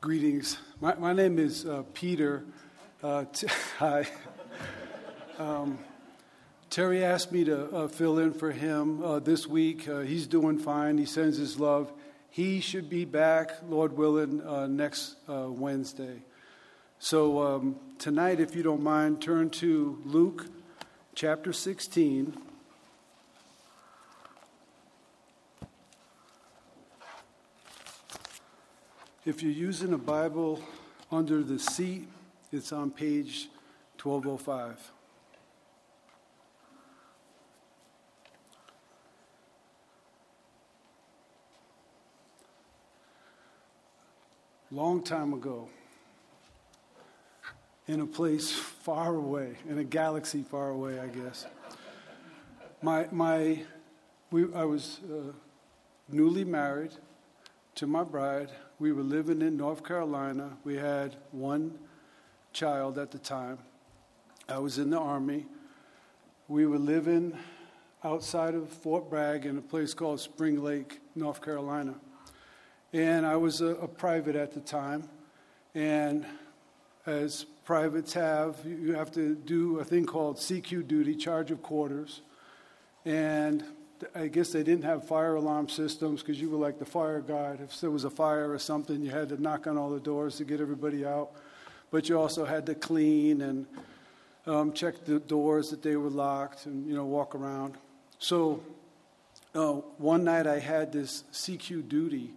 Greetings. My, my name is uh, Peter. Uh, t- hi. Um, Terry asked me to uh, fill in for him uh, this week. Uh, he's doing fine. He sends his love. He should be back, Lord willing, uh, next Wednesday. So um, tonight, if you don't mind, turn to Luke chapter 16. If you're using a Bible under the seat, it's on page 1205. Long time ago, in a place far away, in a galaxy far away, I guess. My, my, we, I was uh, newly married to my bride. We were living in North Carolina. We had one child at the time. I was in the Army. We were living outside of Fort Bragg in a place called Spring Lake, North Carolina. And I was a, a private at the time. And as privates have, you have to do a thing called CQ duty, charge of quarters. And I guess they didn't have fire alarm systems because you were like the fire guard. If there was a fire or something, you had to knock on all the doors to get everybody out. But you also had to clean and um, check the doors that they were locked and, you know, walk around. So uh, one night I had this CQ duty,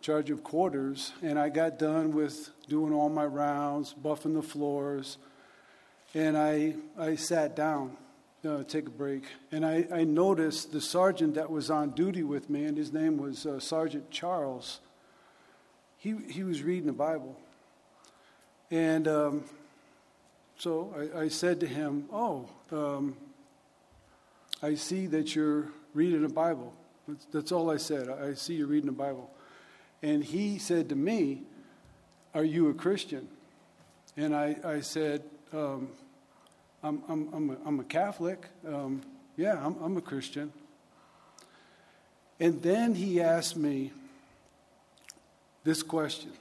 charge of quarters, and I got done with doing all my rounds, buffing the floors, and I, I sat down uh, take a break. And I, I, noticed the sergeant that was on duty with me, and his name was uh, Sergeant Charles. He, he was reading the Bible. And um, so I, I, said to him, Oh, um, I see that you're reading the Bible. That's, that's all I said. I, see you're reading the Bible. And he said to me, Are you a Christian? And I, I said, um, I'm, I'm, I'm, a, I'm a Catholic. Um, yeah, I'm, I'm a Christian. And then he asked me this question.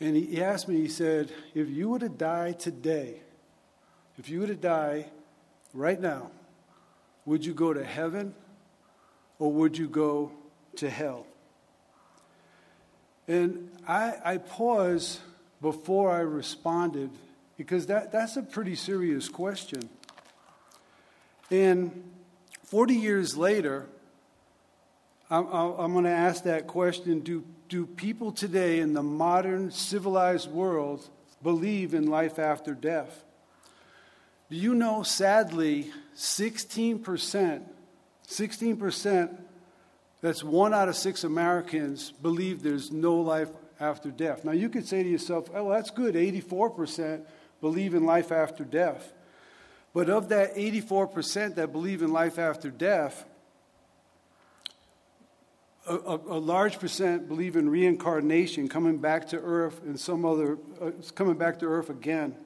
And he asked me, he said, if you were to die today, if you were to die right now, would you go to heaven or would you go to hell? And I, I paused before I responded because that, that's a pretty serious question. And 40 years later, I'm, I'm going to ask that question do, do people today in the modern civilized world believe in life after death? Do you know, sadly, 16%, 16%, that's one out of six Americans, believe there's no life after death. Now, you could say to yourself, oh, that's good, 84% believe in life after death. But of that 84% that believe in life after death, a, a, a, large percent believe in reincarnation, coming back to earth and some other, uh, coming back to earth again.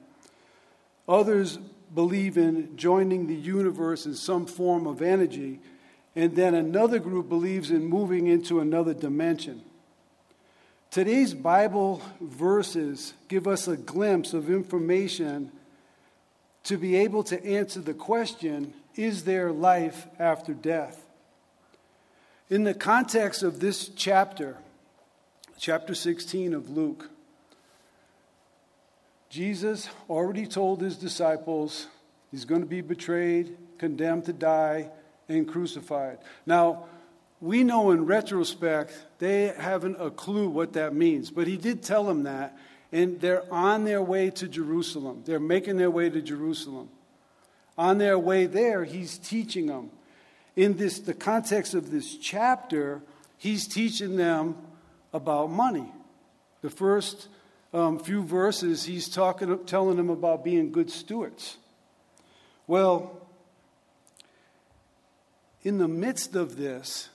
Others believe in joining the universe in some form of energy. And then another group believes in moving into another dimension. Today's Bible verses give us a glimpse of information to be able to answer the question is there life after death? In the context of this chapter, chapter 16 of Luke, Jesus already told his disciples he's going to be betrayed, condemned to die, and crucified. Now, we know in retrospect they haven't a clue what that means, but he did tell them that, and they're on their way to Jerusalem. They're making their way to Jerusalem. On their way there, he's teaching them. In this, the context of this chapter, he's teaching them about money. The first um, few verses, he's talking, telling them about being good stewards. Well, in the midst of this,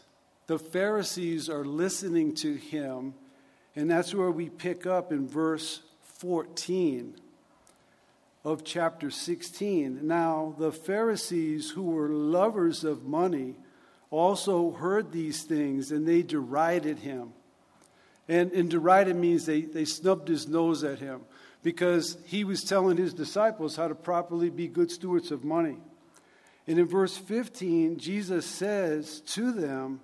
the Pharisees are listening to him, and that's where we pick up in verse 14 of chapter 16. Now, the Pharisees, who were lovers of money, also heard these things, and they derided him. And, and derided means they, they snubbed his nose at him because he was telling his disciples how to properly be good stewards of money. And in verse 15, Jesus says to them,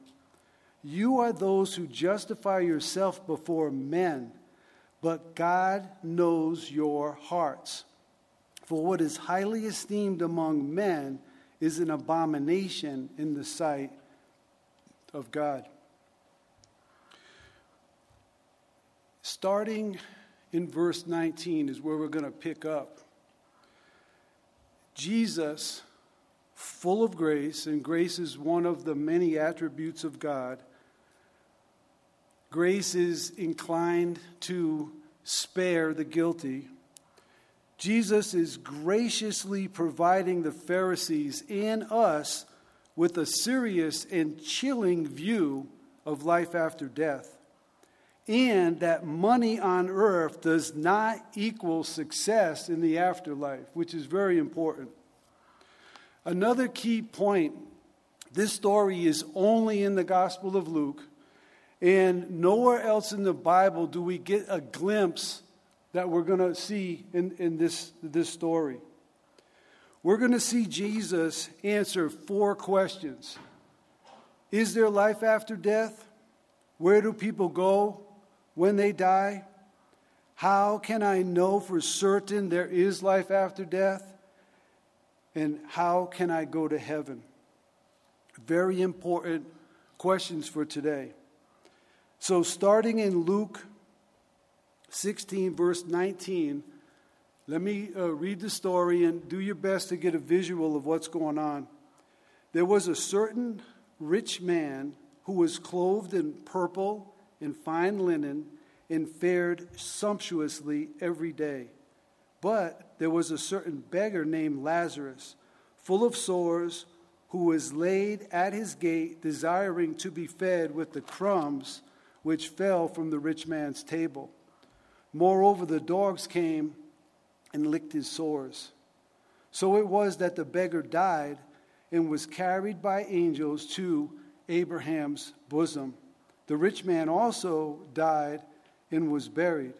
You are those who justify yourself before men, but God knows your hearts. For what is highly esteemed among men is an abomination in the sight of God. Starting in verse 19 is where we're going to pick up. Jesus, full of grace, and grace is one of the many attributes of God. Grace is inclined to spare the guilty. Jesus is graciously providing the Pharisees and us with a serious and chilling view of life after death and that money on earth does not equal success in the afterlife, which is very important. Another key point this story is only in the Gospel of Luke, and nowhere else in the Bible do we get a glimpse that we're going to see in, in this, this story. We're going to see Jesus answer four questions Is there life after death? Where do people go? when they die? How can I know for certain there is life after death? And how can I go to heaven? Very important questions for today. So, starting in Luke 16, verse 19, let me uh, read the story and do your best to get a visual of what's going on. There was a certain rich man who was clothed in purple and fine linen and fared sumptuously every day. But there was a certain beggar named Lazarus, full of sores, who was laid at his gate, desiring to be fed with the crumbs which fell from the rich man's table. Moreover, the dogs came and licked his sores. So it was that the beggar died and was carried by angels to Abraham's bosom. The rich man also died and was buried.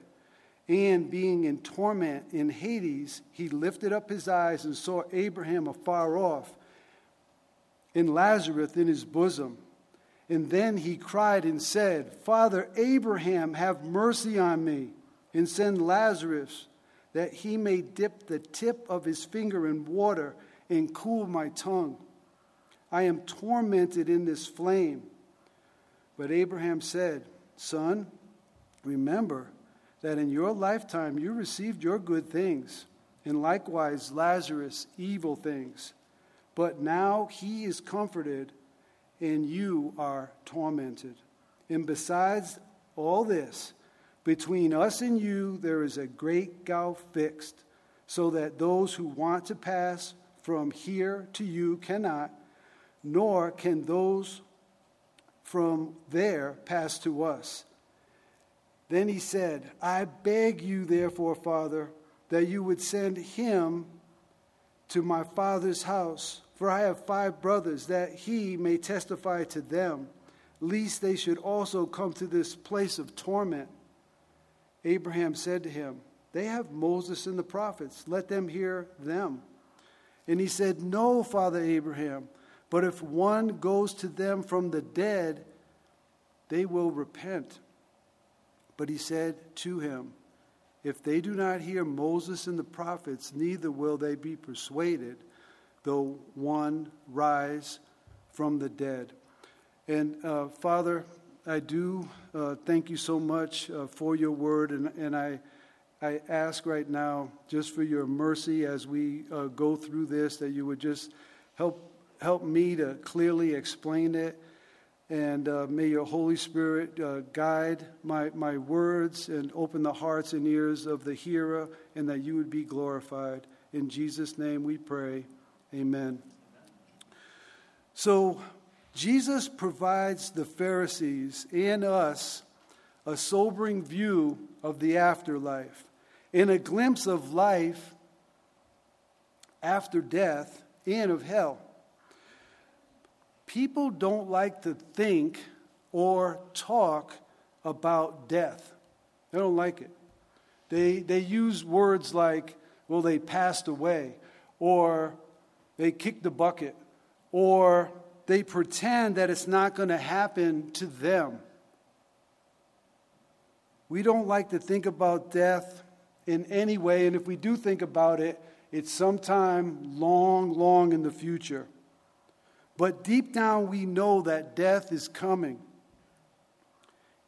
And being in torment in Hades, he lifted up his eyes and saw Abraham afar off and Lazarus in his bosom. And then he cried and said, Father Abraham, have mercy on me, and send Lazarus that he may dip the tip of his finger in water and cool my tongue. I am tormented in this flame. But Abraham said, Son, remember that in your lifetime you received your good things, and likewise Lazarus evil things. But now he is comforted, and you are tormented. And besides all this, between us and you there is a great gulf fixed, so that those who want to pass from here to you cannot, nor can those from there pass to us. Then he said, I beg you, therefore, Father, that you would send him to my father's house, for I have five brothers, that he may testify to them, lest they should also come to this place of torment. Abraham said to him, They have Moses and the prophets, let them hear them. And he said, No, Father Abraham. But if one goes to them from the dead, they will repent. But he said to him, If they do not hear Moses and the prophets, neither will they be persuaded, though one rise from the dead. And uh, Father, I do uh, thank you so much uh, for your word, and, and I, I ask right now just for your mercy as we uh, go through this, that you would just help help me to clearly explain it. And uh, may your Holy Spirit uh, guide my, my words and open the hearts and ears of the hearer, and that you would be glorified. In Jesus' name we pray. Amen. So, Jesus provides the Pharisees and us a sobering view of the afterlife and a glimpse of life after death and of hell people don't like to think or talk about death. They don't like it. They, they use words like, well, they passed away, or they kick the bucket, or they pretend that it's not going to happen to them. We don't like to think about death in any way, and if we do think about it, it's sometime long, long in the future. But deep down, we know that death is coming.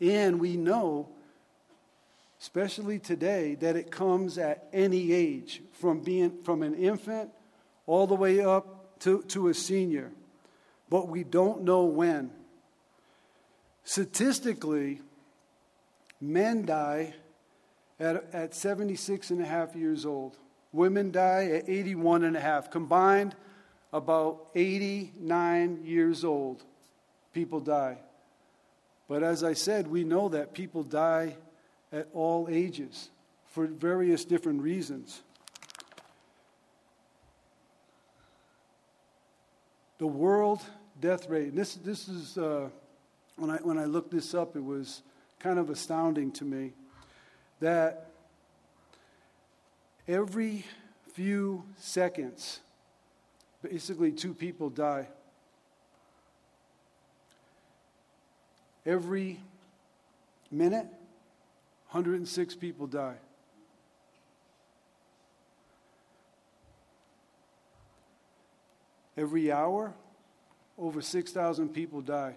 And we know, especially today, that it comes at any age, from, being, from an infant all the way up to, to a senior. But we don't know when. Statistically, men die at, at 76 and a half years old. Women die at 81 and a half. Combined, about 89 years old, people die. But as I said, we know that people die at all ages for various different reasons. The world death rate, and this, this is, uh, when, I, when I looked this up, it was kind of astounding to me that every few seconds, basically two people die. Every minute, 106 people die. Every hour, over 6,000 people die.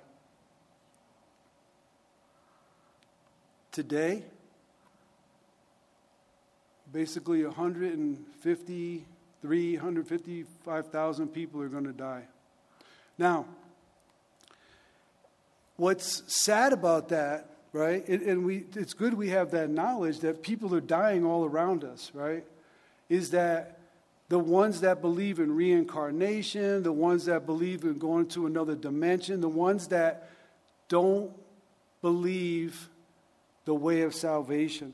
Today, basically 153, 155,000 people are going to die. Now, what's sad about that, right? And we, it's good we have that knowledge that people are dying all around us, right? Is that the ones that believe in reincarnation, the ones that believe in going to another dimension, the ones that don't believe the way of salvation.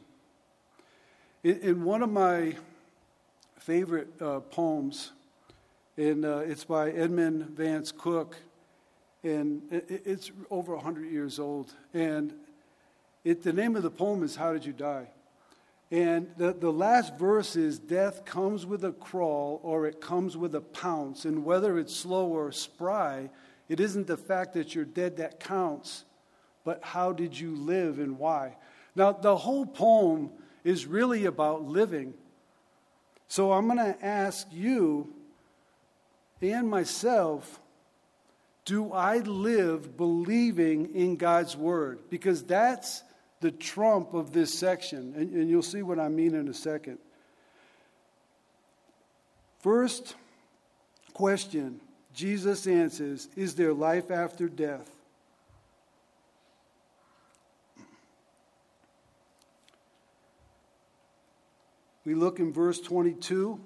In, in one of my favorite uh, poems, and uh, it's by Edmund Vance Cook, and it, it's over 100 years old. And it, the name of the poem is How Did You Die? And the, the last verse is Death comes with a crawl or it comes with a pounce. And whether it's slow or spry, it isn't the fact that you're dead that counts, but how did you live and why? Now, the whole poem is really about living. So I'm going to ask you and myself do I live believing in God's word? Because that's the trump of this section. And, and you'll see what I mean in a second. First question Jesus answers Is there life after death? We look in verse 22.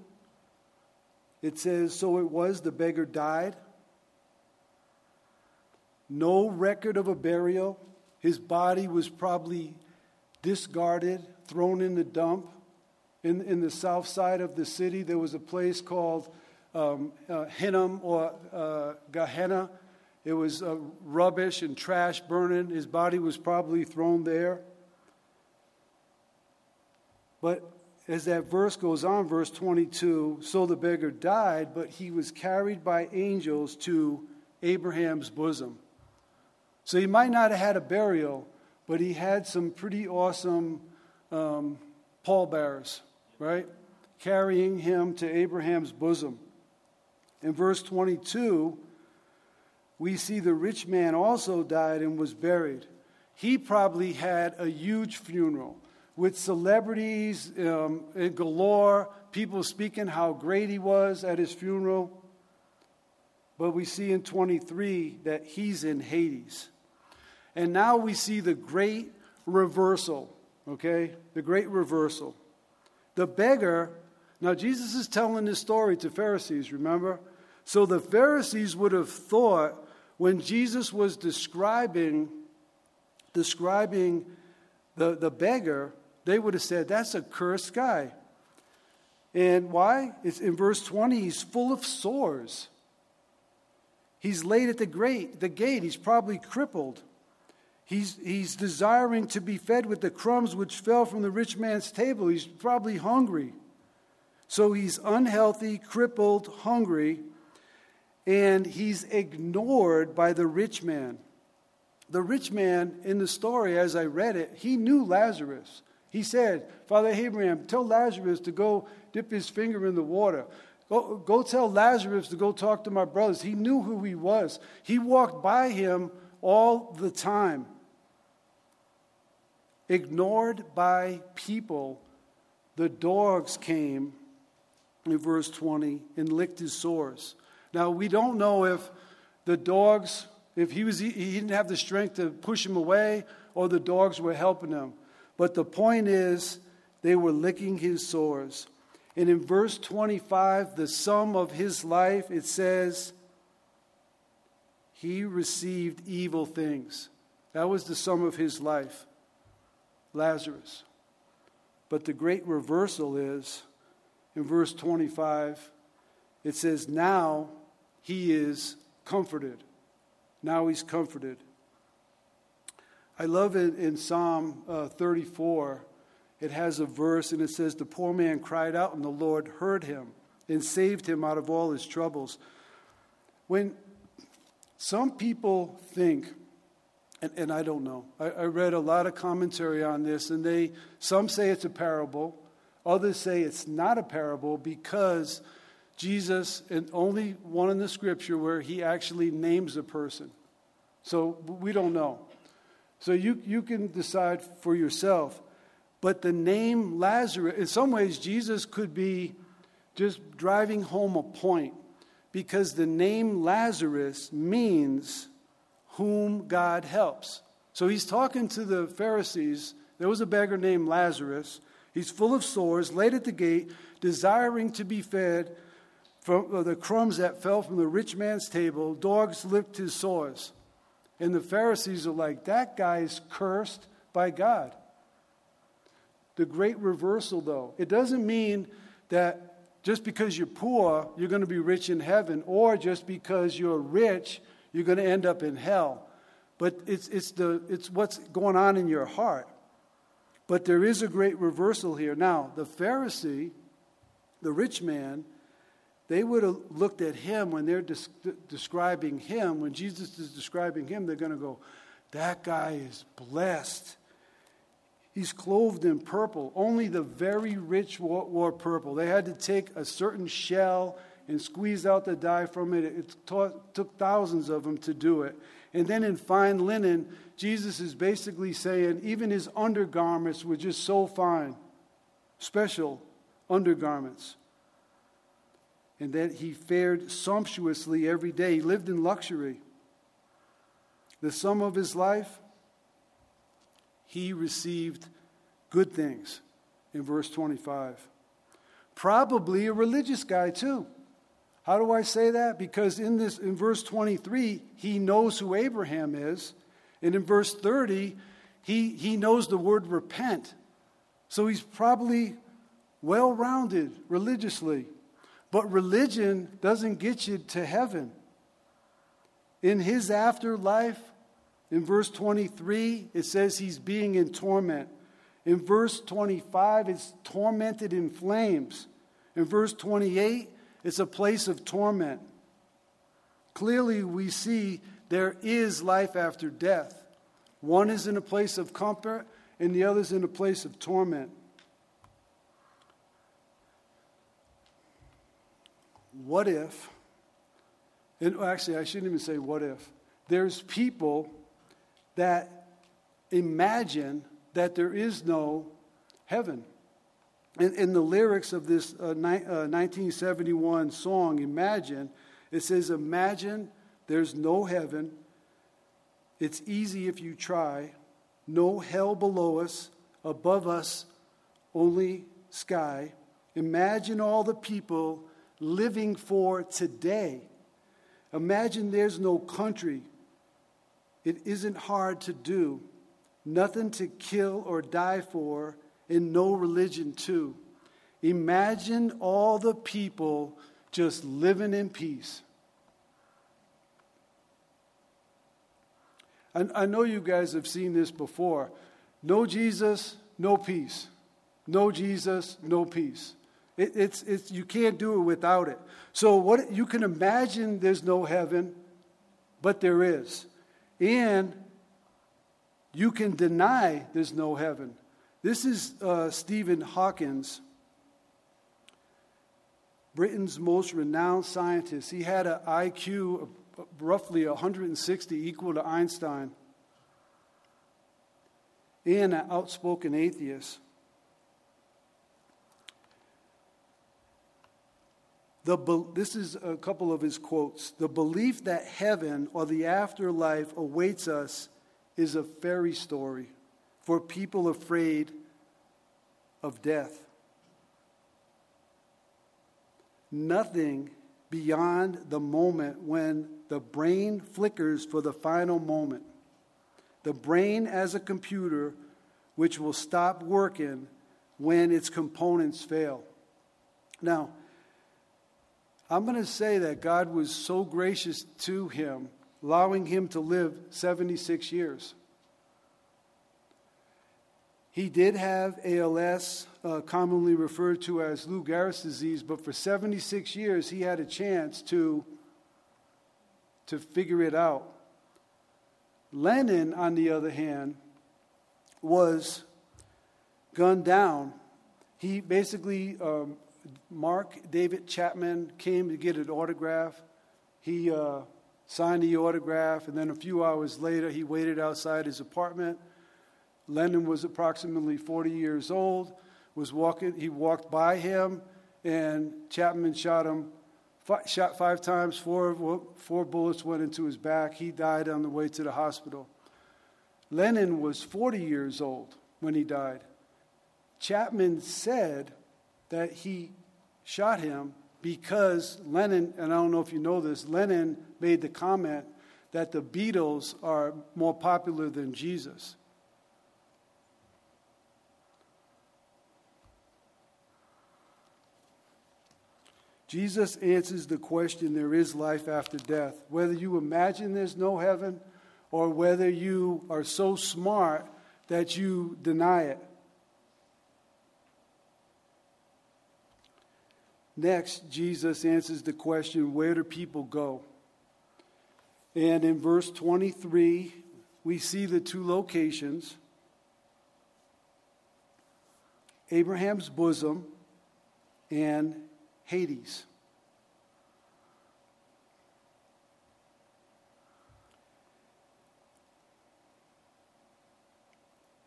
It says, So it was the beggar died. No record of a burial. His body was probably discarded, thrown in the dump. In, in the south side of the city, there was a place called um, uh, Hinnom or uh, Gehenna. It was uh, rubbish and trash burning. His body was probably thrown there. But as that verse goes on, verse 22, so the beggar died, but he was carried by angels to Abraham's bosom. So he might not have had a burial, but he had some pretty awesome um, pallbearers, right? Carrying him to Abraham's bosom. In verse 22, we see the rich man also died and was buried. He probably had a huge funeral with celebrities um, galore, people speaking how great he was at his funeral. But we see in 23 that he's in Hades. And now we see the great reversal, okay? The great reversal. The beggar, now Jesus is telling this story to Pharisees, remember? So the Pharisees would have thought when Jesus was describing describing the, the beggar they would have said, That's a cursed guy. And why? It's in verse 20, he's full of sores. He's laid at the, great, the gate. He's probably crippled. He's, he's desiring to be fed with the crumbs which fell from the rich man's table. He's probably hungry. So he's unhealthy, crippled, hungry, and he's ignored by the rich man. The rich man in the story, as I read it, he knew Lazarus. He said, Father Abraham, tell Lazarus to go dip his finger in the water. Go, go tell Lazarus to go talk to my brothers. He knew who he was. He walked by him all the time. Ignored by people, the dogs came in verse 20 and licked his sores. Now, we don't know if the dogs, if he, was, he didn't have the strength to push him away or the dogs were helping him. But the point is, they were licking his sores. And in verse 25, the sum of his life, it says, he received evil things. That was the sum of his life, Lazarus. But the great reversal is, in verse 25, it says, Now he is comforted. Now he's comforted. I love it in Psalm uh, 34 it has a verse and it says, The poor man cried out, and the Lord heard him and saved him out of all his troubles. When some people think, and, and I don't know, I, I read a lot of commentary on this, and they some say it's a parable, others say it's not a parable because Jesus, and only one in the scripture where he actually names a person. So we don't know. So you, you can decide for yourself. But the name Lazarus, in some ways, Jesus could be just driving home a point because the name Lazarus means whom God helps. So he's talking to the Pharisees. There was a beggar named Lazarus. He's full of sores, laid at the gate, desiring to be fed from uh, the crumbs that fell from the rich man's table. Dogs licked his sores. And the Pharisees are like, that guy's cursed by God the great reversal, though. It doesn't mean that just because you're poor, you're going to be rich in heaven, or just because you're rich, you're going to end up in hell. But it's, it's, the, it's what's going on in your heart. But there is a great reversal here. Now, the Pharisee, the rich man, they would have looked at him when they're des- describing him, when Jesus is describing him, they're going to go, That guy is blessed. He's clothed in purple. Only the very rich wore, purple. They had to take a certain shell and squeeze out the dye from it. It taught, took thousands of them to do it. And then in fine linen, Jesus is basically saying even his undergarments were just so fine, special undergarments. And that he fared sumptuously every day. He lived in luxury. The sum of his life, he received good things in verse 25. Probably a religious guy too. How do I say that? Because in this in verse 23, he knows who Abraham is, and in verse 30, he, he knows the word repent. So he's probably well rounded religiously. But religion doesn't get you to heaven. In his afterlife, in verse 23, it says he's being in torment. In verse 25, it's tormented in flames. In verse 28, it's a place of torment. Clearly, we see there is life after death. One is in a place of comfort, and the other is in a place of torment. What if, and actually, I shouldn't even say what if, there's people that imagine that there is no heaven. In, in the lyrics of this uh, ni- uh, 1971 song, Imagine, it says, Imagine there's no heaven. It's easy if you try. No hell below us, above us, only sky. Imagine all the people living for today. Imagine there's no country, it isn't hard to do, nothing to kill or die for, and no religion too. Imagine all the people just living in peace. I, I know you guys have seen this before. No Jesus, no peace. No Jesus, no peace. It, it's, it's, you can't do it without it. So what you can imagine there's no heaven, but there is. And you can deny there's no heaven. This is uh, Stephen Hawkins, Britain's most renowned scientist. He had an IQ of roughly 160, equal to Einstein, and an outspoken atheist. The, this is a couple of his quotes. The belief that heaven or the afterlife awaits us is a fairy story for people afraid of death. Nothing beyond the moment when the brain flickers for the final moment. The brain as a computer which will stop working when its components fail. Now, I'm going to say that God was so gracious to him, allowing him to live 76 years. He did have ALS, uh, commonly referred to as Lou Gehrig's disease, but for 76 years he had a chance to, to figure it out. Lennon, on the other hand, was gunned down. He basically um, Mark David Chapman came to get an autograph. He uh, signed the autograph, and then a few hours later, he waited outside his apartment. Lennon was approximately 40 years old. Was walking. He walked by him, and Chapman shot him. shot five times. Four, four bullets went into his back. He died on the way to the hospital. Lennon was 40 years old when he died. Chapman said that he shot him because Lennon, and I don't know if you know this, Lennon made the comment that the Beatles are more popular than Jesus. Jesus answers the question there is life after death. Whether you imagine there's no heaven or whether you are so smart that you deny it. Next, Jesus answers the question where do people go? And in verse 23, we see the two locations Abraham's bosom and Hades.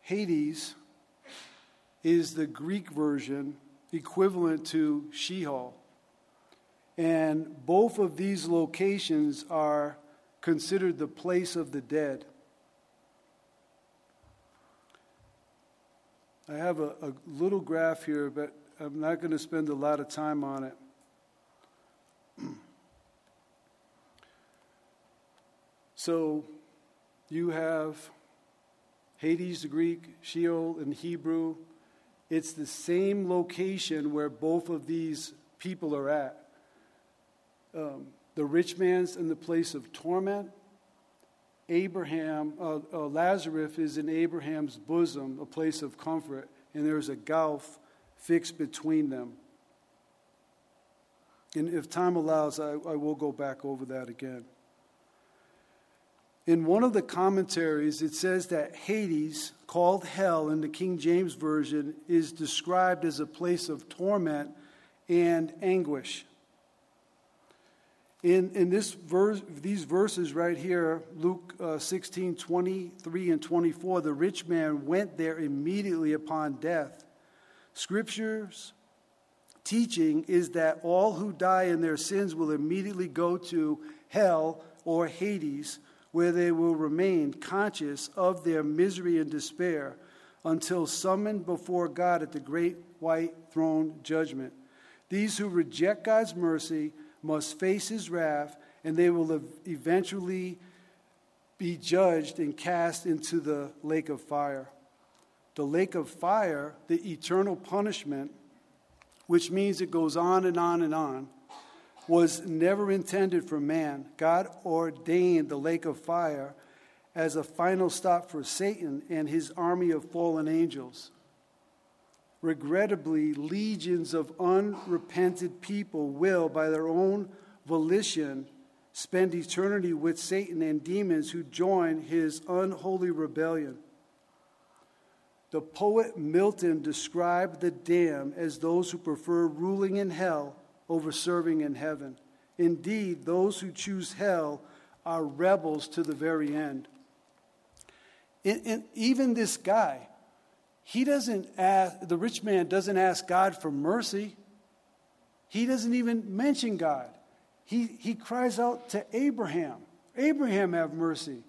Hades is the Greek version equivalent to Sheol. And both of these locations are considered the place of the dead. I have a, a little graph here, but I'm not going to spend a lot of time on it. so you have Hades, the Greek, Sheol in Hebrew, it's the same location where both of these people are at. Um, the rich man's in the place of torment. Abraham, uh, uh, Lazarus is in Abraham's bosom, a place of comfort, and there's a gulf fixed between them. And if time allows, I, I will go back over that again. In one of the commentaries, it says that Hades, called hell in the King James Version, is described as a place of torment and anguish. In, in this verse, these verses right here, Luke uh, 16, 23 and 24, the rich man went there immediately upon death. Scripture's teaching is that all who die in their sins will immediately go to hell or Hades where they will remain conscious of their misery and despair until summoned before God at the great white throne judgment. These who reject God's mercy must face his wrath, and they will eventually be judged and cast into the lake of fire. The lake of fire, the eternal punishment, which means it goes on and on and on, was never intended for man. God ordained the lake of fire as a final stop for Satan and his army of fallen angels. Regrettably, legions of unrepented people will, by their own volition, spend eternity with Satan and demons who join his unholy rebellion. The poet Milton described the damned as those who prefer ruling in hell over serving in heaven. Indeed, those who choose hell are rebels to the very end. And, even this guy, he doesn't ask, the rich man doesn't ask God for mercy. He doesn't even mention God. He, he cries out to Abraham, Abraham, have mercy.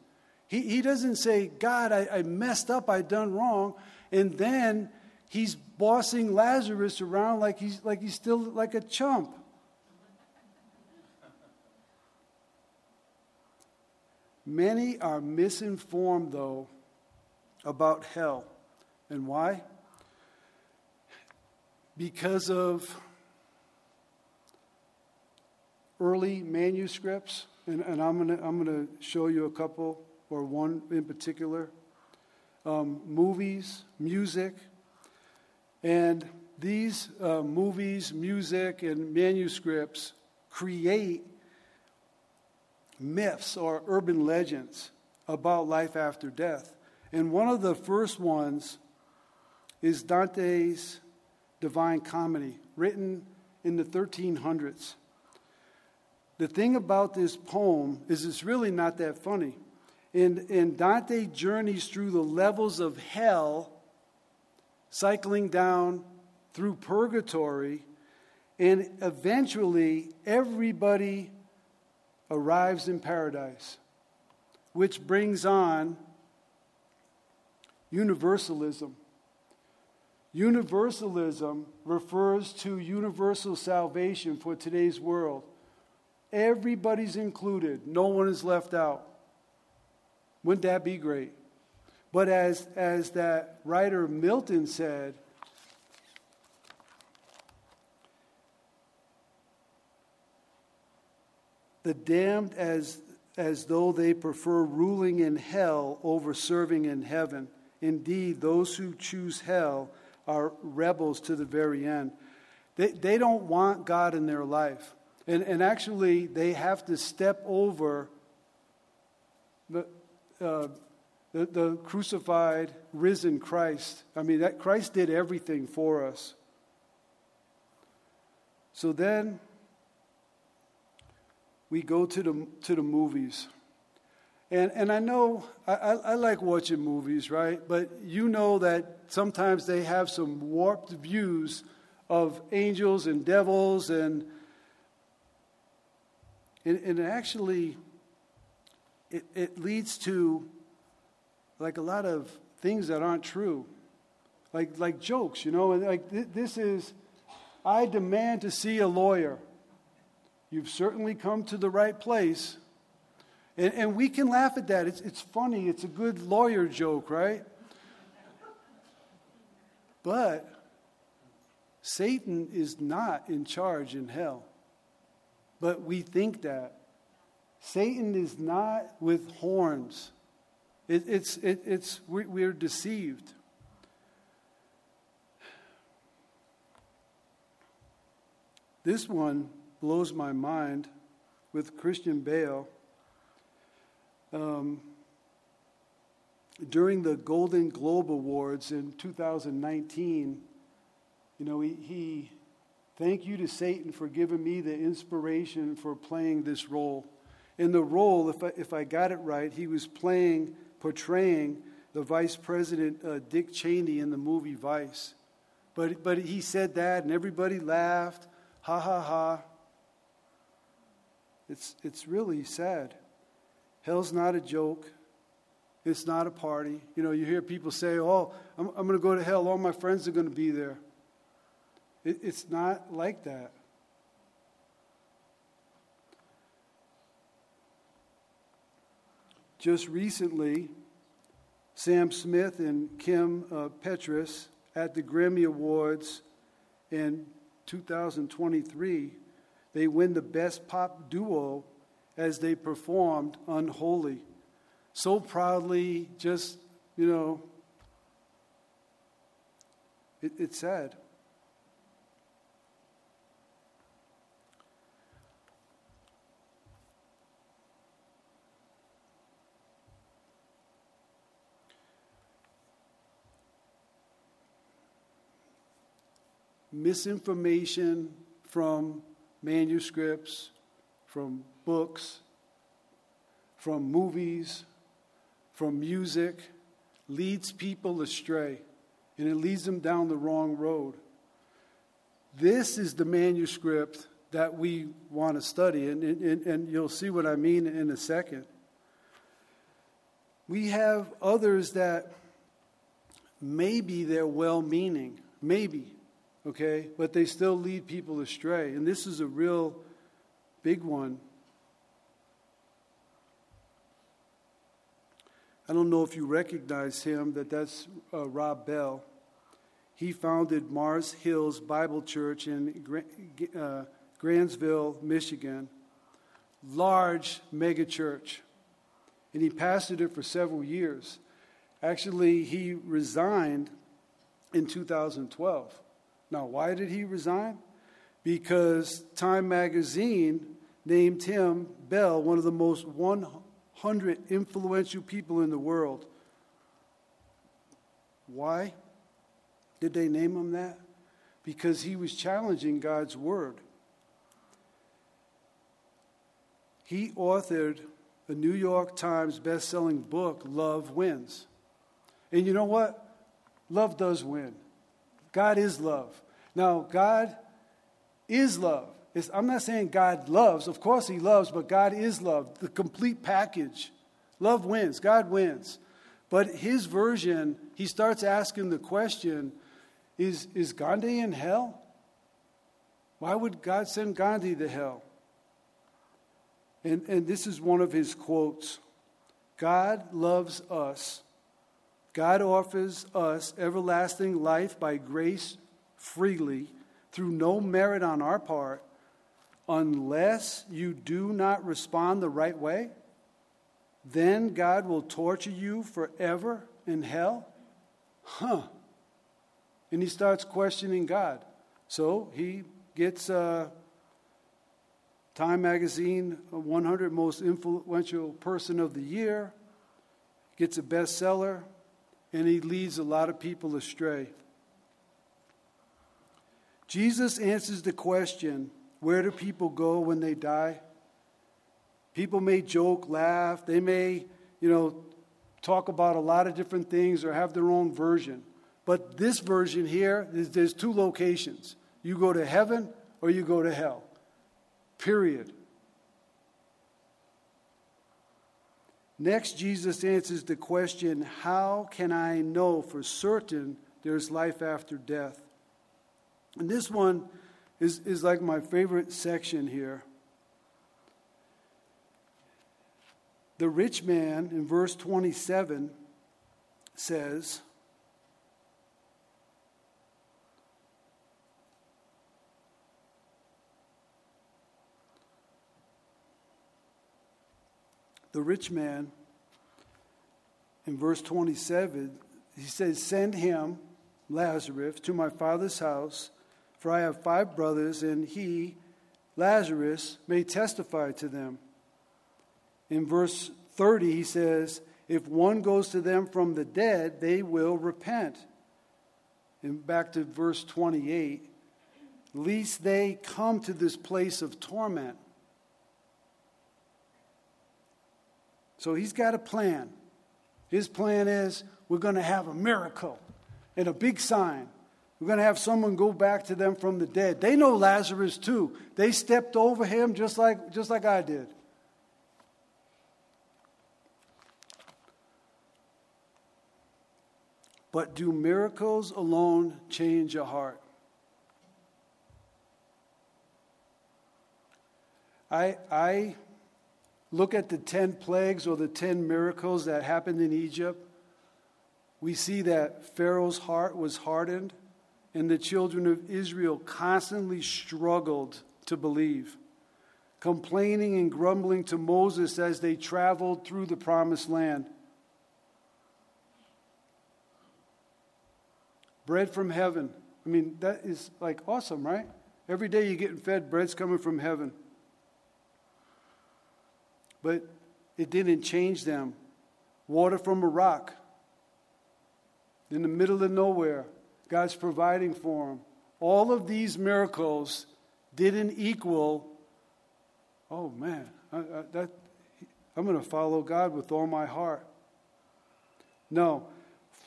He, he doesn't say, God, I, I messed up, I done wrong. And then he's bossing Lazarus around like he's, like he's still like a chump. Many are misinformed, though, about hell. And why? Because of early manuscripts, and, and I'm going to I'm gonna show you a couple, or one in particular. Um, movies, music, and these uh, movies, music, and manuscripts create myths or urban legends about life after death. And one of the first ones is Dante's Divine Comedy, written in the 1300s. The thing about this poem is it's really not that funny. And, and Dante journeys through the levels of hell, cycling down through purgatory, and eventually everybody arrives in paradise, which brings on universalism. Universalism refers to universal salvation for today's world. Everybody's included, no one is left out. Wouldn't that be great? But as, as that writer Milton said, the damned as, as though they prefer ruling in hell over serving in heaven. Indeed, those who choose hell are rebels to the very end. They, they don't want God in their life. And, and actually, they have to step over the, uh, the, the crucified, risen Christ. I mean, that Christ did everything for us. So then we go to the, to the movies. And, and I know I, I, I, like watching movies, right? But you know that sometimes they have some warped views of angels and devils, and, and, and actually, it, it leads to like a lot of things that aren't true, like, like jokes, you know? And like th- this is, I demand to see a lawyer. You've certainly come to the right place. And, and we can laugh at that. It's, it's funny. It's a good lawyer joke, right? But Satan is not in charge in hell. But we think that. Satan is not with horns. It, it's, it, it's, we, we're deceived. This one blows my mind with Christian Bale. Um, during the Golden Globe Awards in 2019, you know, he, he thank you to Satan for giving me the inspiration for playing this role. In the role, if I, if I got it right, he was playing, portraying the Vice President uh, Dick Cheney in the movie Vice. But, but he said that, and everybody laughed. Ha ha ha. It's, it's really sad. Hell's not a joke. It's not a party. You know, you hear people say, oh, I'm, I'm going to go to hell. All my friends are going to be there. It, it's not like that. Just recently, Sam Smith and Kim uh, Petras at the Grammy Awards in 2023 they win the Best Pop Duo as they performed Unholy. so proudly, just, you know, it, it's sad. Misinformation from manuscripts, from books, from movies, from music leads people astray and it leads them down the wrong road. This is the manuscript that we want to study, and, and, and you'll see what I mean in a second. We have others that maybe they're well meaning, maybe, okay, but they still lead people astray. And this is a real big one. I don't know if you recognize him, that that's uh, Rob Bell. He founded Mars Hills Bible Church in uh, Grandville, Michigan. Large mega church. And he pastored it for several years. Actually, he resigned in 2012. Now, why did he resign? Because Time magazine named him, Bell, one of the most 100 influential people in the world. Why did they name him that? Because he was challenging God's word. He authored a New York Times best-selling book, Love Wins. And you know what? Love does win. God is love. Now, God is love. It's, I'm not saying God loves. Of course, He loves, but God is love. The complete package. Love wins. God wins. But His version, He starts asking the question is, is Gandhi in hell? Why would God send Gandhi to hell? And, and this is one of his quotes God loves us God offers us everlasting life by grace freely through no merit on our part unless you do not respond the right way. Then God will torture you forever in hell? Huh. And he starts questioning God. So he gets uh, Time Magazine 100 Most Influential Person of the Year, gets a bestseller, and he leads a lot of people astray. Jesus answers the question where do people go when they die? People may joke, laugh, they may, you know, talk about a lot of different things or have their own version. But this version here, there's two locations. You go to heaven or you go to hell. Period. Next, Jesus answers the question How can I know for certain there's life after death? And this one is, is like my favorite section here. The rich man in verse 27 says, the rich man in verse 27, he says, Send him, Lazarus, to my father's house, for I have five brothers, and he, Lazarus, may testify to them. In verse 30, he says, If one goes to them from the dead, they will repent. And back to verse 28, least they come to this place of torment. So he's got a plan. His plan is we're going to have a miracle and a big sign. We're going to have someone go back to them from the dead. They know Lazarus too. They stepped over him just like, just like I did. But do miracles alone change a heart? I, I look at the 10 plagues or the 10 miracles that happened in Egypt, we see that Pharaoh's heart was hardened and the children of Israel constantly struggled to believe. complaining and grumbling to Moses as they traveled through the promised land. Bread from heaven. I mean, that is like awesome, right? Every day you're getting fed, bread's coming from heaven. But it didn't change them. Water from a rock in the middle of nowhere, God's providing for them. All of these miracles didn't equal, oh man, I, I, that, I'm going to follow God with all my heart. No,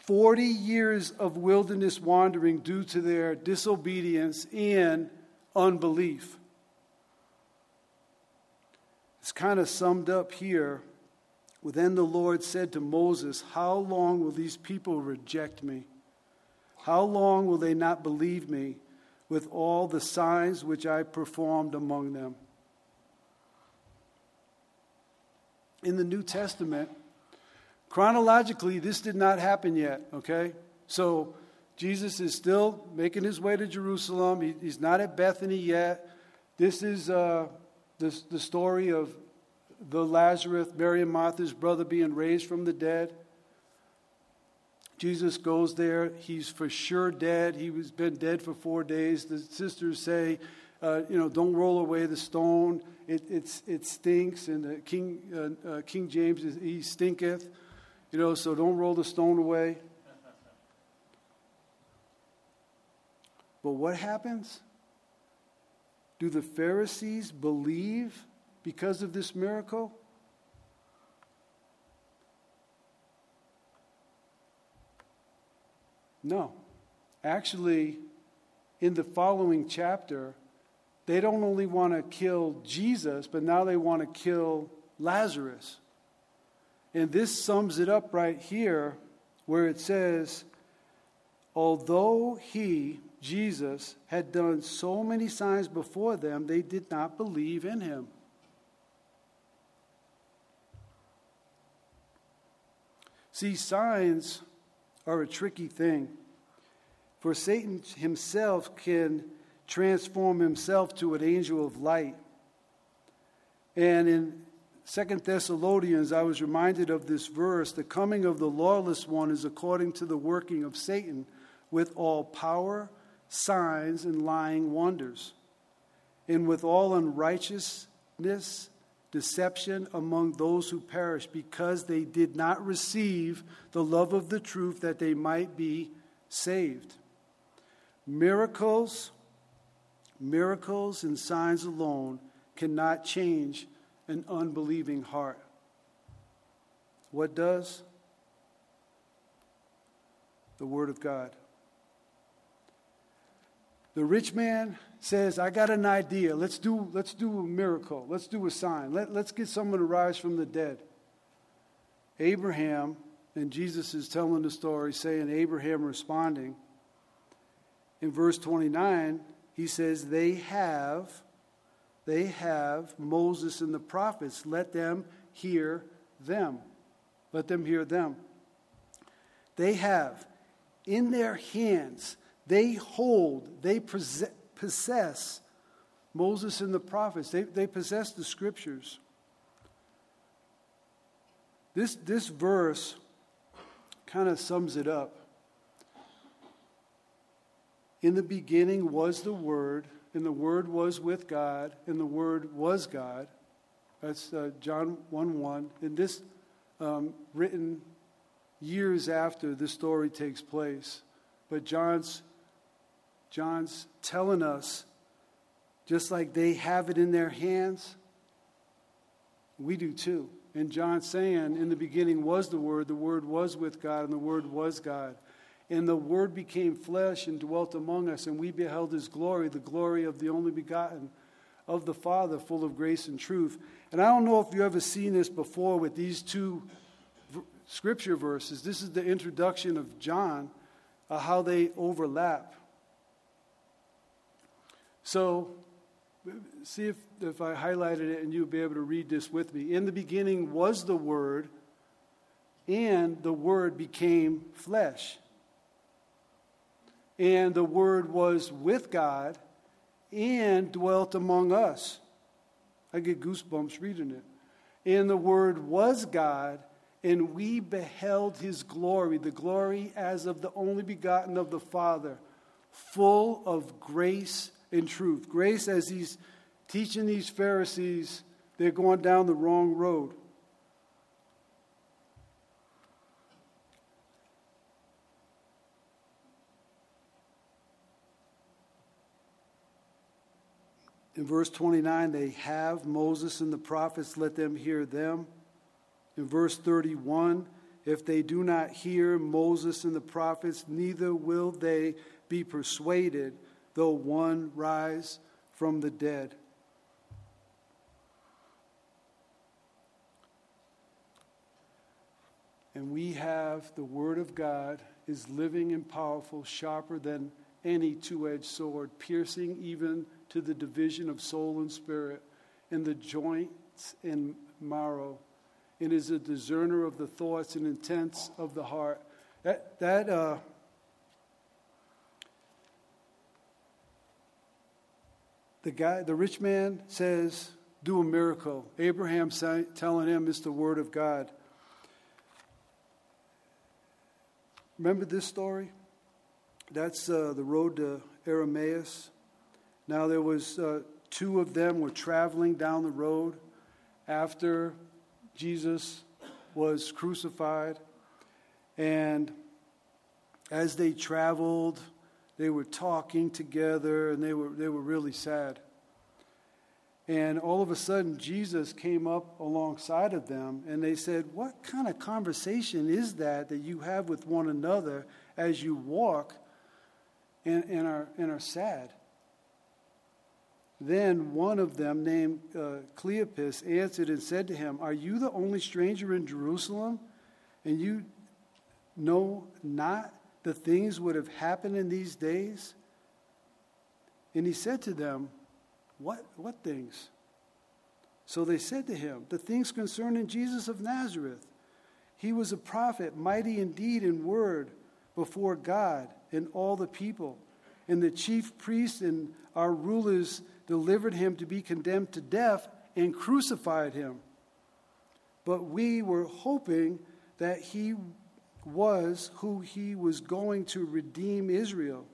40 years of wilderness wandering due to their disobedience and unbelief. It's kind of summed up here. Then the Lord said to Moses, How long will these people reject me? How long will they not believe me with all the signs which I performed among them? In the New Testament, chronologically, this did not happen yet, okay? So Jesus is still making his way to Jerusalem. He, he's not at Bethany yet. This is uh, the, the story of the Lazarus, Mary and Martha's brother, being raised from the dead. Jesus goes there. He's for sure dead. He was been dead for four days. The sisters say, uh, you know, don't roll away the stone. It, it's, it stinks. And the King, uh, uh, King James, is, he stinketh. You know, so don't roll the stone away. But what happens? Do the Pharisees believe because of this miracle? No. Actually, in the following chapter, they don't only want to kill Jesus, but now they want to kill Lazarus. And this sums it up right here where it says, Although he, Jesus, had done so many signs before them, they did not believe in him. See, signs are a tricky thing. For Satan himself can transform himself to an angel of light. And in Second Thessalonians, I was reminded of this verse the coming of the lawless one is according to the working of Satan with all power, signs, and lying wonders, and with all unrighteousness, deception among those who perish, because they did not receive the love of the truth that they might be saved. Miracles, miracles and signs alone cannot change an unbelieving heart. What does? The Word of God. The rich man says, I got an idea. Let's do, let's do a miracle. Let's do a sign. Let, let's get someone to rise from the dead. Abraham, and Jesus is telling the story, saying, Abraham responding, in verse 29, he says, They have, they have Moses and the prophets. Let them hear them. Let them hear them. They have in their hands, they hold, they possess Moses and the prophets. They, they possess the scriptures. This, this verse kind of sums it up. In the beginning was the Word, and the Word was with God, and the Word was God. That's uh, John 1 1. And this, um, written years after the story takes place. But John's, John's telling us, just like they have it in their hands, we do too. And John's saying, in the beginning was the Word, the Word was with God, and the Word was God. And the Word became flesh and dwelt among us, and we beheld His glory, the glory of the only begotten of the Father, full of grace and truth. And I don't know if you've ever seen this before with these two scripture verses. This is the introduction of John, uh, how they overlap. So, see if, if I highlighted it and you'll be able to read this with me. In the beginning was the Word, and the Word became flesh and the Word was with God and dwelt among us. I get goosebumps reading it. And the Word was God, and we beheld his glory, the glory as of the only begotten of the Father, full of grace and truth. Grace, as he's teaching these Pharisees, they're going down the wrong road. In verse 29, they have Moses and the prophets, let them hear them. In verse 31, if they do not hear Moses and the prophets, neither will they be persuaded, though one rise from the dead. And we have the Word of God is living and powerful, sharper than any two edged sword, piercing even to the division of soul and spirit, and the joints and marrow, and is a discerner of the thoughts and intents of the heart. That, that uh, the guy, the rich man says, "Do a miracle." Abraham telling him, "It's the word of God." Remember this story? That's uh, the road to Emmaus. Now there was uh, two of them were traveling down the road after Jesus was crucified, and as they traveled, they were talking together, and they were they were really sad. And all of a sudden, Jesus came up alongside of them, and they said, What kind of conversation is that that you have with one another as you walk and, and, are, and are sad? Then one of them, named uh, Cleopas, answered and said to him, Are you the only stranger in Jerusalem? And you know not the things would have happened in these days? And he said to them, What, what things? So they said to him, The things concerning Jesus of Nazareth. He was a prophet, mighty indeed in word before God and all the people. And the chief priests and our rulers delivered him to be condemned to death, and crucified him. But we were hoping that he was who he was going to redeem Israel.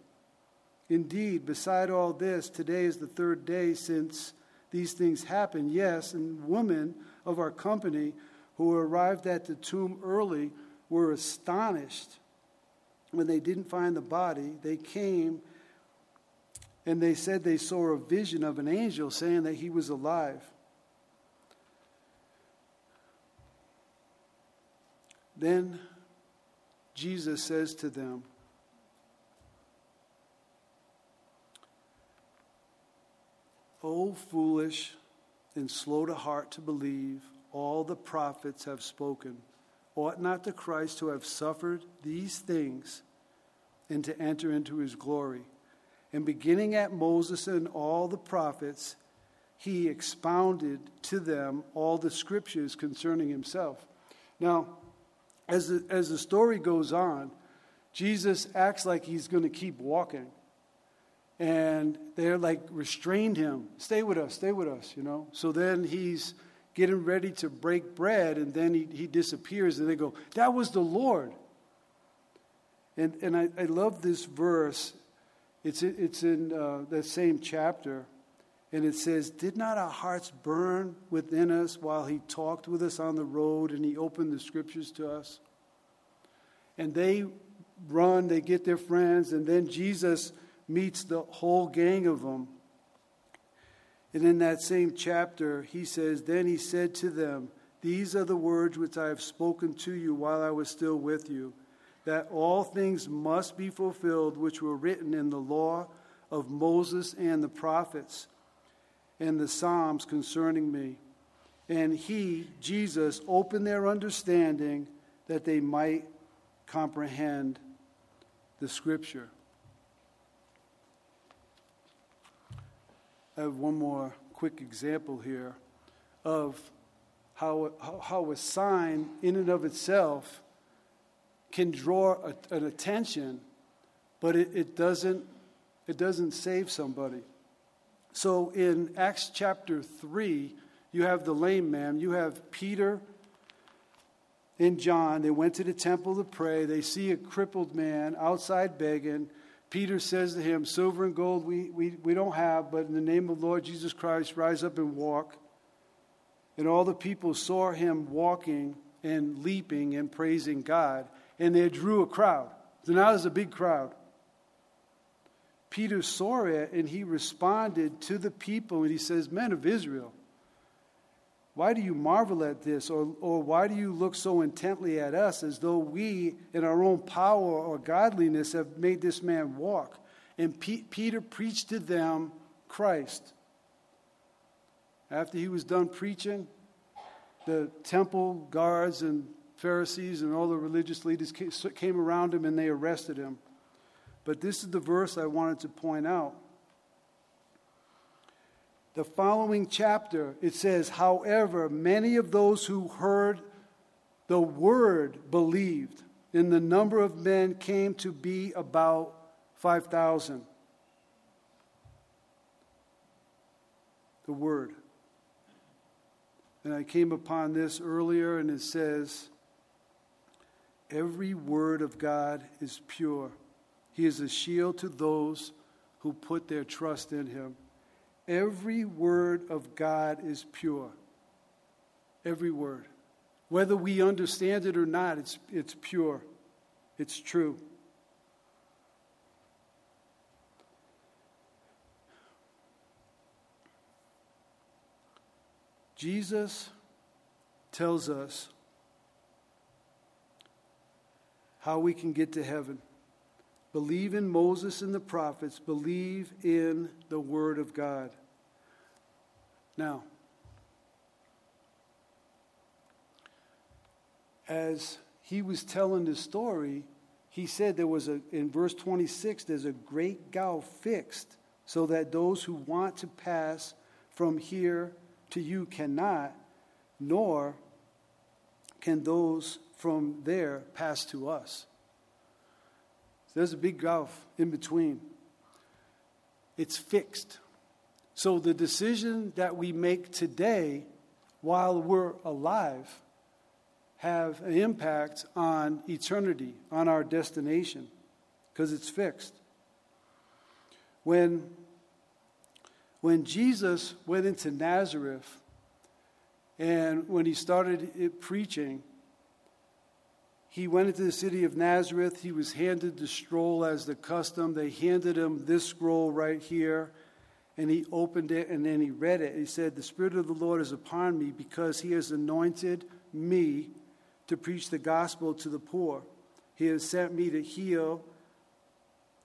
Indeed, beside all this, today is the third day since these things happened. Yes, and women of our company who arrived at the tomb early were astonished when they didn't find the body. They came and they said they saw a vision of an angel saying that he was alive. Then Jesus says to them, O foolish and slow to heart to believe, all the prophets have spoken. Ought not the Christ to have suffered these things and to enter into his glory? And beginning at Moses and all the prophets, he expounded to them all the scriptures concerning himself. Now, as the, as the story goes on, Jesus acts like he's going to keep walking. And they're like, restrained him. Stay with us, stay with us, you know. So then he's getting ready to break bread, and then he, he disappears, and they go, That was the Lord. And, and I, I love this verse it's, it's in uh, the same chapter, and it says, Did not our hearts burn within us while he talked with us on the road and he opened the scriptures to us? And they run, they get their friends, and then Jesus meets the whole gang of them. And in that same chapter, he says, Then he said to them, These are the words which I have spoken to you while I was still with you that all things must be fulfilled which were written in the law of Moses and the prophets and the Psalms concerning me. And he, Jesus, opened their understanding that they might comprehend the scripture. I have one more quick example here of how, how a sign, in and of itself, can draw a, an attention, but it, it, doesn't, it doesn't save somebody. So in Acts chapter 3, You have the lame man. You have Peter and John. They went to the temple to pray. They see a crippled man outside begging. Peter says to him, Silver and gold we, we, we don't have, but in the name of Lord Jesus Christ, rise up and walk. And all the people saw him walking and leaping and praising God. And they drew a crowd. So now there's a big crowd. Peter saw it and he responded to the people and he says, Men of Israel, why do you marvel at this? Or, or why do you look so intently at us as though we, in our own power or godliness, have made this man walk? And P- Peter preached to them Christ. After he was done preaching, the temple guards and Pharisees and all the religious leaders came around him and they arrested him. But this is the verse I wanted to point out. The following chapter, it says, However, many of those who heard the word believed, and the number of men came to be about 5,000. The word. And I came upon this earlier, and it says, Every word of God is pure. He is a shield to those who put their trust in him. Every word of God is pure. Every word. Whether we understand it or not, it's, it's pure. It's true. Jesus tells us how we can get to heaven. Believe in Moses and the prophets, believe in the Word of God. Now, as he was telling the story, he said there was a, in verse 26, there's a great gulf fixed so that those who want to pass from here to you cannot, nor can those from there pass to us. There's a big gulf in between. It's fixed. So the decision that we make today while we're alive have an impact on eternity, on our destination, because it's fixed. When when Jesus went into Nazareth and when he started preaching, he went into the city of Nazareth. He was handed the scroll as the custom. They handed him this scroll right here, and he opened it and then he read it. He said, The Spirit of the Lord is upon me because he has anointed me to preach the gospel to the poor. He has sent me to heal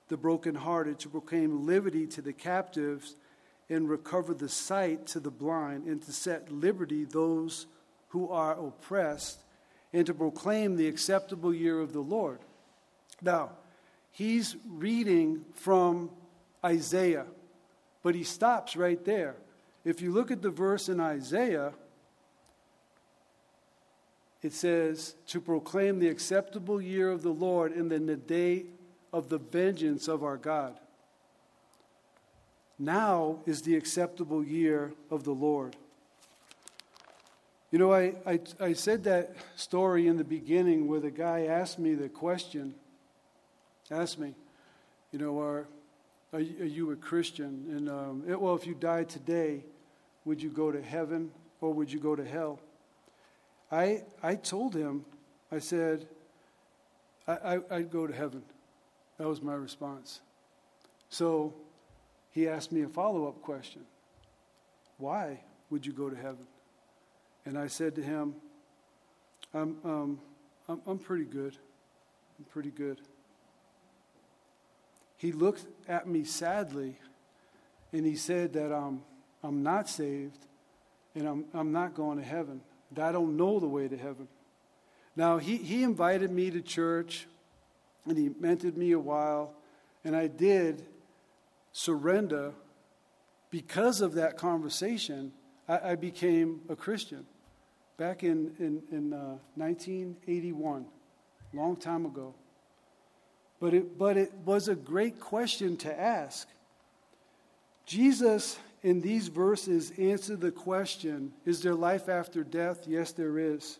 the brokenhearted, to proclaim liberty to the captives and recover the sight to the blind, and to set liberty those who are oppressed, and to proclaim the acceptable year of the Lord. Now, he's reading from Isaiah, but he stops right there. If you look at the verse in Isaiah, it says, To proclaim the acceptable year of the Lord and then the day of the vengeance of our God. Now is the acceptable year of the Lord. You know, I, I, I, said that story in the beginning where the guy asked me the question, asked me, you know, are, are, you, a Christian? And, um, it, well, if you died today, would you go to heaven or would you go to hell? I, I told him, I said, I, I, I'd go to heaven. That was my response. So he asked me a follow up question Why would you go to heaven? And I said to him, I'm, um, I'm, I'm pretty good. I'm pretty good. He looked at me sadly and he said that I'm, I'm not saved and I'm, I'm not going to heaven. I don't know the way to heaven. Now, he, he invited me to church and he mentored me a while, and I did surrender, because of that conversation, I, I became a Christian back in, in, in uh, 1981, long time ago. But it, but it was a great question to ask. Jesus in these verses answer the question Is there life after death? Yes, there is.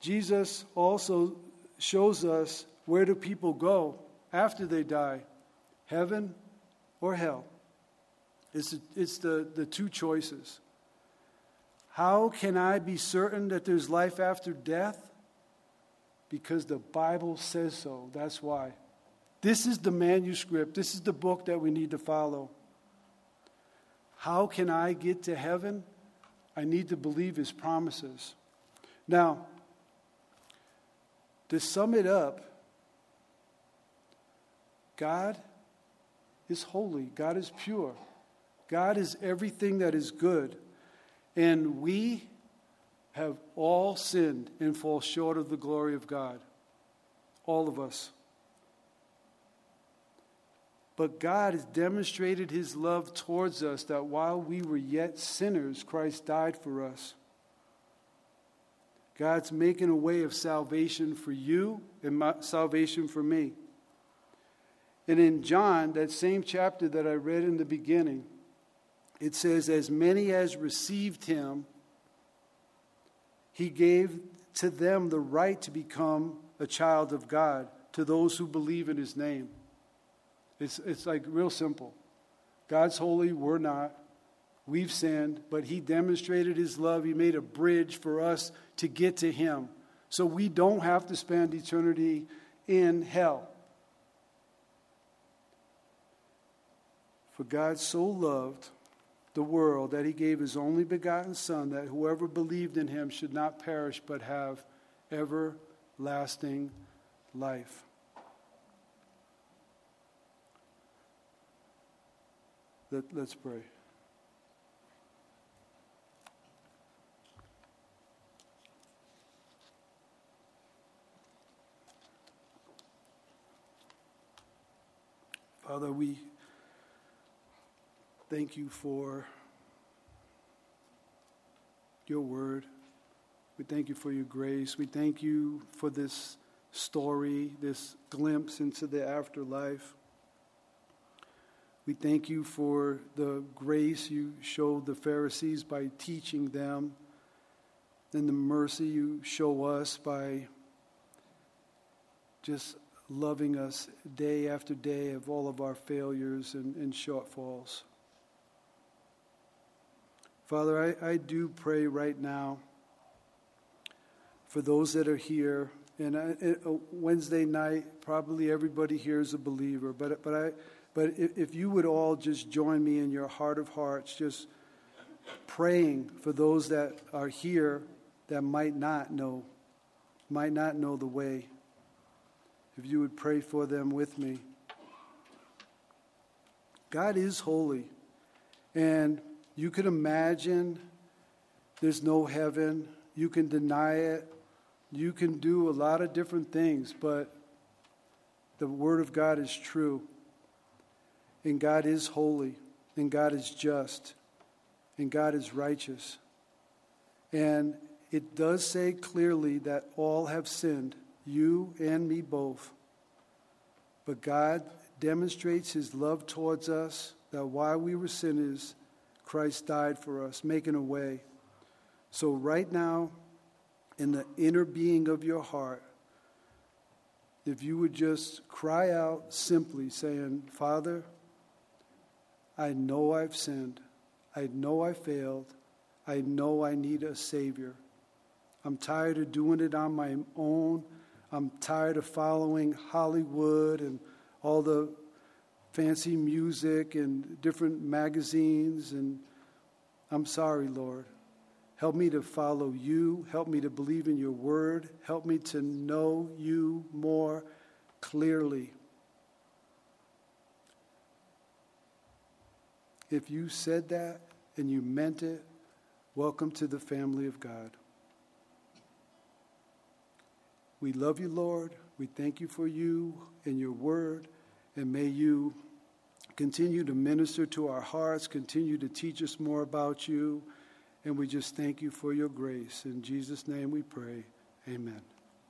Jesus also shows us where do people go after they die heaven or hell? It's, it's the, the two choices. How can I be certain that there's life after death? Because the Bible says so. That's why. This is the manuscript, this is the book that we need to follow. How can I get to heaven? I need to believe his promises. Now, to sum it up, God is holy, God is pure, God is everything that is good, and we have all sinned and fall short of the glory of God. All of us. But God has demonstrated his love towards us that while we were yet sinners, Christ died for us. God's making a way of salvation for you and my, salvation for me. And in John, that same chapter that I read in the beginning, it says, As many as received him, he gave to them the right to become a child of God, to those who believe in his name. It's, it's like real simple. God's holy, we're not. We've sinned, but He demonstrated His love. He made a bridge for us to get to Him. So we don't have to spend eternity in hell. For God so loved the world that He gave His only begotten Son, that whoever believed in Him should not perish but have everlasting life. Let, let's pray. Father, we thank you for your word. We thank you for your grace. We thank you for this story, this glimpse into the afterlife. We thank you for the grace you showed the Pharisees by teaching them, and the mercy you show us by just loving us day after day of all of our failures and, and shortfalls. Father, I, I do pray right now for those that are here. And I, uh, Wednesday night, probably everybody here is a believer, but, but I but if, if you would all just join me in your heart of hearts, just praying for those that are here that might not know, might not know the way. If you would pray for them with me. God is holy. And you can imagine there's no heaven. You can deny it. You can do a lot of different things, but the Word of God is true. And God is holy, and God is just, and God is righteous. And it does say clearly that all have sinned, you and me both. But God demonstrates his love towards us that while we were sinners, Christ died for us, making a way. So, right now, in the inner being of your heart, if you would just cry out simply, saying, Father, I know I've sinned. I know I failed. I know I need a Savior. I'm tired of doing it on my own. I'm tired of following Hollywood and all the fancy music and different magazines. And I'm sorry, Lord. Help me to follow you. Help me to believe in your word. Help me to know you more clearly. If you said that and you meant it, welcome to the family of God. We love you, Lord. We thank you for you and your word, and may you continue to minister to our hearts, continue to teach us more about you, and we just thank you for your grace. In Jesus' name we pray. Amen.